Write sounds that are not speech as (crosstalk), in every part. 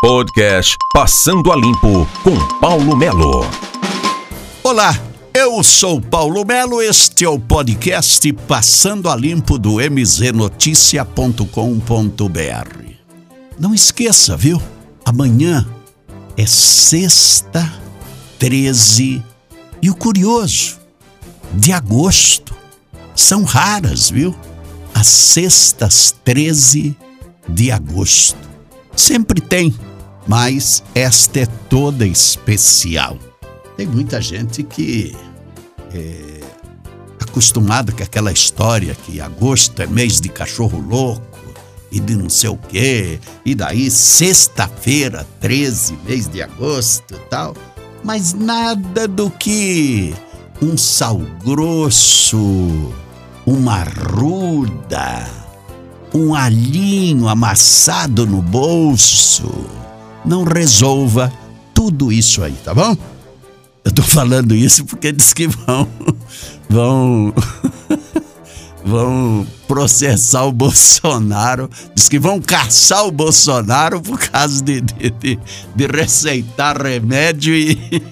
Podcast Passando a Limpo com Paulo Melo. Olá, eu sou Paulo Melo, este é o podcast Passando a Limpo do mznoticia.com.br. Não esqueça, viu? Amanhã é sexta, 13 e o curioso, de agosto. São raras, viu? As sextas 13 de agosto. Sempre tem, mas esta é toda especial. Tem muita gente que é acostumada com aquela história que agosto é mês de cachorro louco e de não sei o quê, e daí sexta-feira, 13, mês de agosto e tal. Mas nada do que um sal grosso, uma ruda, um alhinho amassado no bolso não resolva tudo isso aí, tá bom? Eu tô falando isso porque diz que vão (laughs) vão (laughs) vão processar o Bolsonaro, diz que vão caçar o Bolsonaro por causa de, de, de, de receitar remédio e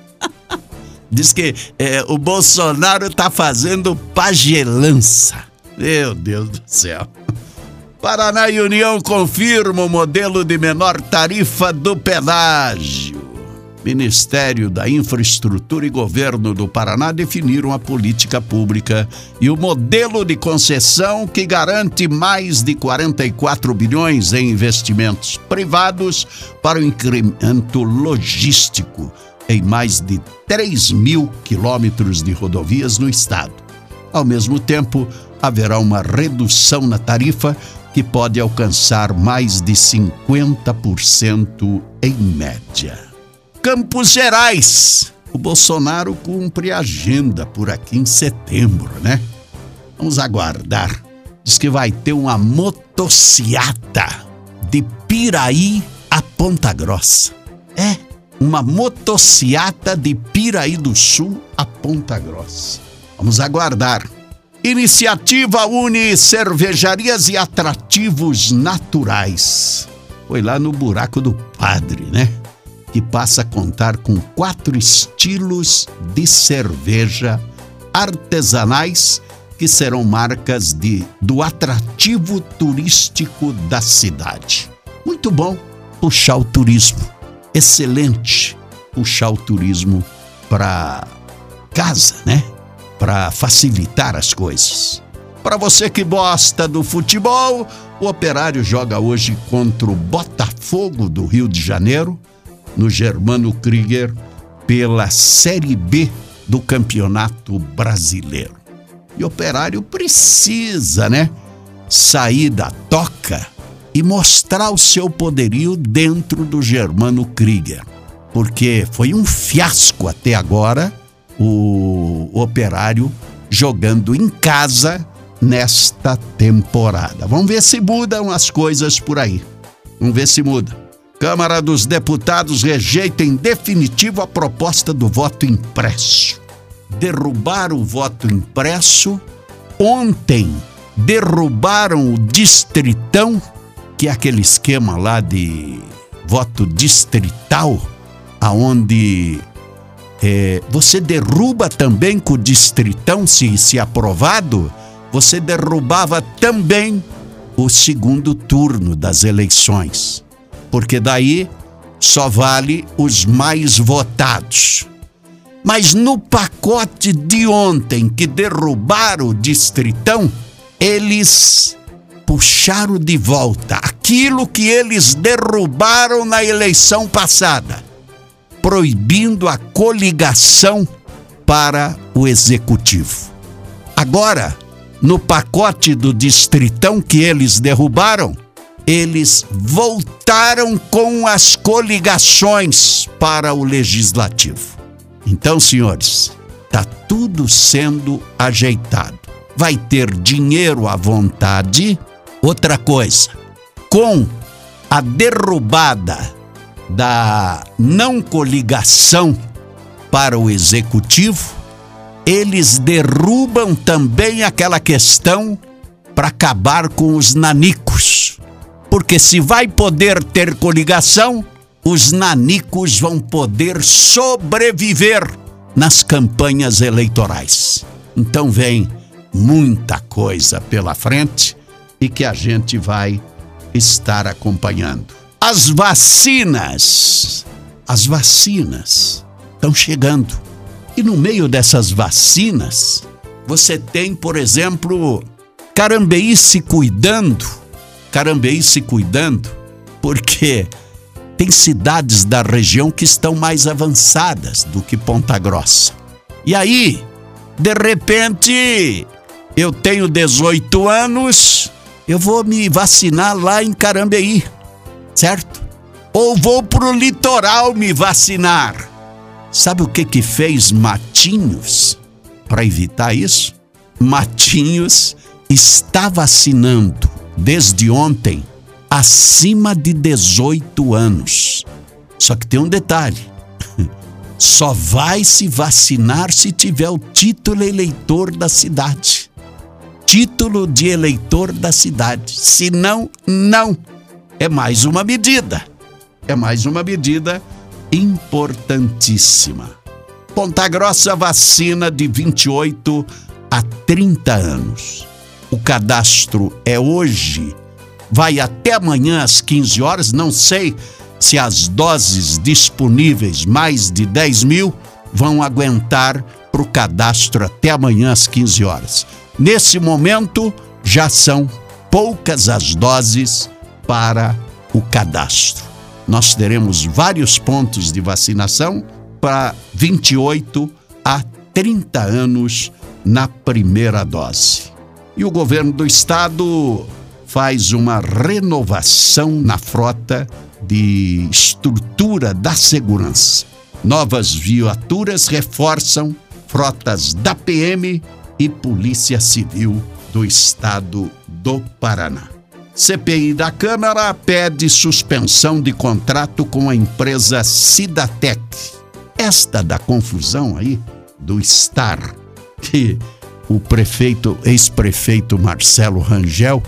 (laughs) diz que é, o Bolsonaro tá fazendo pagelança. Meu Deus do céu. Paraná e União confirma o modelo de menor tarifa do pedágio. Ministério da Infraestrutura e Governo do Paraná definiram a política pública e o modelo de concessão que garante mais de 44 bilhões em investimentos privados para o incremento logístico em mais de 3 mil quilômetros de rodovias no estado. Ao mesmo tempo, haverá uma redução na tarifa que pode alcançar mais de 50% em média. Campos Gerais. O Bolsonaro cumpre agenda por aqui em setembro, né? Vamos aguardar. Diz que vai ter uma motociata de Piraí a Ponta Grossa. É, uma motociata de Piraí do Sul a Ponta Grossa. Vamos aguardar. Iniciativa une cervejarias e atrativos naturais. Foi lá no Buraco do Padre, né? Que passa a contar com quatro estilos de cerveja artesanais que serão marcas de, do atrativo turístico da cidade. Muito bom puxar o turismo. Excelente puxar o turismo para casa, né? Para facilitar as coisas. Para você que gosta do futebol, o Operário joga hoje contra o Botafogo do Rio de Janeiro, no Germano Krieger, pela Série B do Campeonato Brasileiro. E o Operário precisa, né, sair da toca e mostrar o seu poderio dentro do Germano Krieger, porque foi um fiasco até agora o operário jogando em casa nesta temporada. Vamos ver se mudam as coisas por aí. Vamos ver se muda. Câmara dos Deputados rejeita em definitivo a proposta do voto impresso. Derrubar o voto impresso. Ontem derrubaram o distritão, que é aquele esquema lá de voto distrital, aonde é, você derruba também com o distritão, se, se aprovado, você derrubava também o segundo turno das eleições. Porque daí só vale os mais votados. Mas no pacote de ontem que derrubaram o distritão, eles puxaram de volta aquilo que eles derrubaram na eleição passada proibindo a coligação para o executivo. Agora, no pacote do distritão que eles derrubaram, eles voltaram com as coligações para o legislativo. Então, senhores, está tudo sendo ajeitado. Vai ter dinheiro à vontade. Outra coisa, com a derrubada da não coligação para o executivo, eles derrubam também aquela questão para acabar com os nanicos. Porque se vai poder ter coligação, os nanicos vão poder sobreviver nas campanhas eleitorais. Então vem muita coisa pela frente e que a gente vai estar acompanhando. As vacinas, as vacinas estão chegando. E no meio dessas vacinas, você tem, por exemplo, Carambeí se cuidando, Carambeí se cuidando, porque tem cidades da região que estão mais avançadas do que Ponta Grossa. E aí, de repente, eu tenho 18 anos, eu vou me vacinar lá em Carambeí, certo? Ou vou pro litoral me vacinar. Sabe o que que fez Matinhos para evitar isso? Matinhos está vacinando desde ontem acima de 18 anos. Só que tem um detalhe: (laughs) só vai se vacinar se tiver o título eleitor da cidade. Título de eleitor da cidade. Se não, não. É mais uma medida. É mais uma medida importantíssima. Ponta Grossa vacina de 28 a 30 anos. O cadastro é hoje vai até amanhã às 15 horas. Não sei se as doses disponíveis, mais de 10 mil, vão aguentar para o cadastro até amanhã às 15 horas. Nesse momento, já são poucas as doses para o cadastro. Nós teremos vários pontos de vacinação para 28 a 30 anos na primeira dose. E o governo do estado faz uma renovação na frota de estrutura da segurança. Novas viaturas reforçam frotas da PM e Polícia Civil do Estado do Paraná. CPI da Câmara pede suspensão de contrato com a empresa Cidatec. Esta da confusão aí do Star, que o prefeito, ex-prefeito Marcelo Rangel,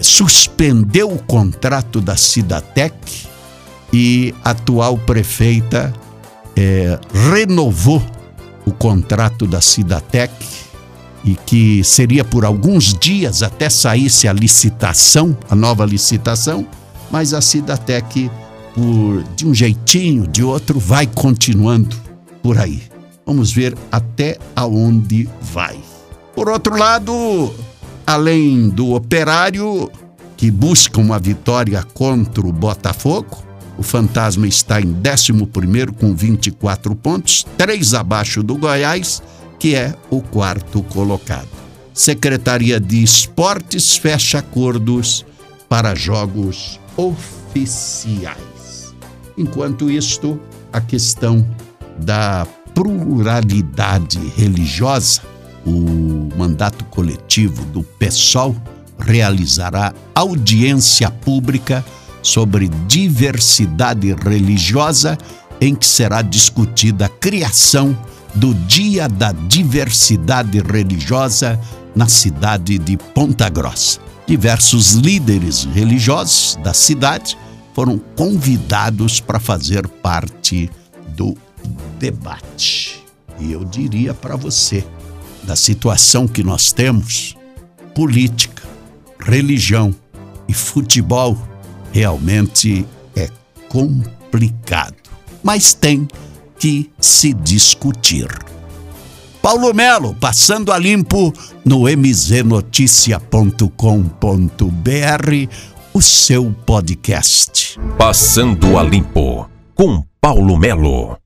suspendeu o contrato da Cidatec e a atual prefeita é, renovou o contrato da Cidatec e que seria por alguns dias até saísse a licitação, a nova licitação, mas a Cidatec, por, de um jeitinho, de outro, vai continuando por aí. Vamos ver até aonde vai. Por outro lado, além do operário que busca uma vitória contra o Botafogo, o Fantasma está em 11 com 24 pontos, três abaixo do Goiás, que é o quarto colocado. Secretaria de Esportes fecha acordos para jogos oficiais. Enquanto isto, a questão da pluralidade religiosa o mandato coletivo do PSOL realizará audiência pública sobre diversidade religiosa, em que será discutida a criação do Dia da Diversidade Religiosa na cidade de Ponta Grossa. Diversos líderes religiosos da cidade foram convidados para fazer parte do debate. E eu diria para você, da situação que nós temos, política, religião e futebol realmente é complicado. Mas tem que se discutir. Paulo Melo, passando a limpo no mznoticia.com.br, o seu podcast. Passando a limpo com Paulo Melo.